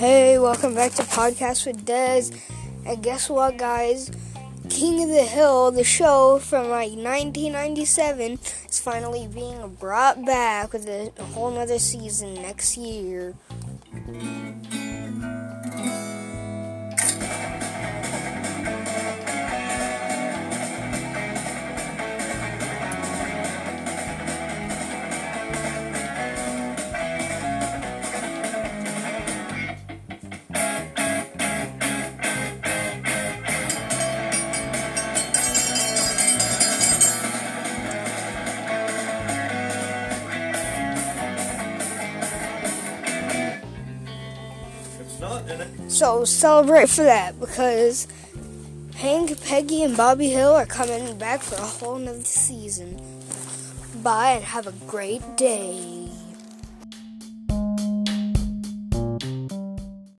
Hey, welcome back to Podcast with Dez. And guess what, guys? King of the Hill, the show from like 1997, is finally being brought back with a whole nother season next year. So celebrate for that because Hank, Peggy, and Bobby Hill are coming back for a whole nother season. Bye and have a great day.